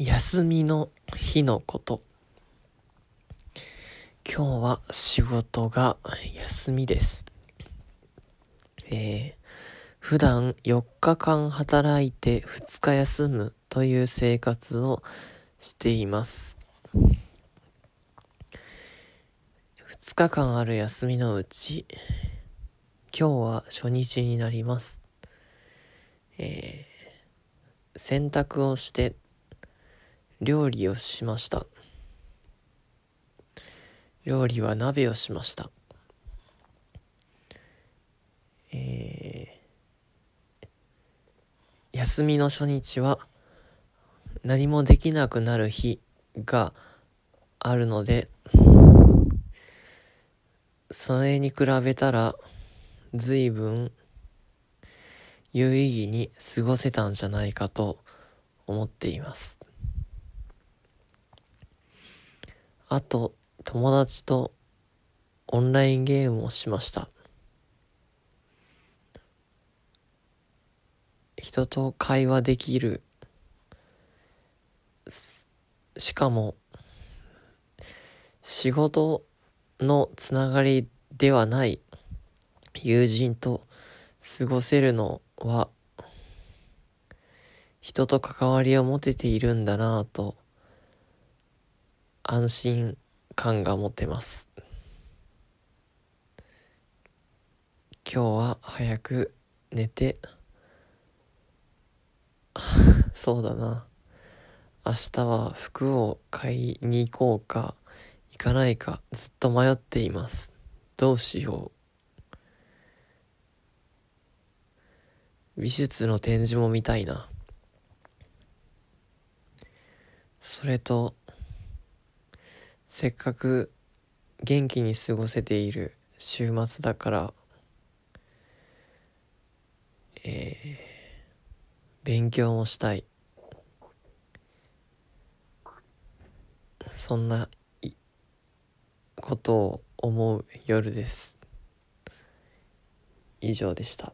休みの日のこと。今日は仕事が休みです。えー、普段4日間働いて2日休むという生活をしています。2日間ある休みのうち、今日は初日になります。えー、洗濯をして料理をしました。料理は鍋をしました。えー、休みの初日は何もできなくなる日があるので、それに比べたら随分有意義に過ごせたんじゃないかと思っています。あと、友達とオンラインゲームをしました。人と会話できる。しかも、仕事のつながりではない友人と過ごせるのは人と関わりを持てているんだなぁと安心感が持てます。今日は早く寝て。そうだな。明日は服を買いに行こうか行かないかずっと迷っています。どうしよう。美術の展示も見たいな。それとせっかく元気に過ごせている週末だからえー、勉強もしたい。そんなことを思う夜です。以上でした。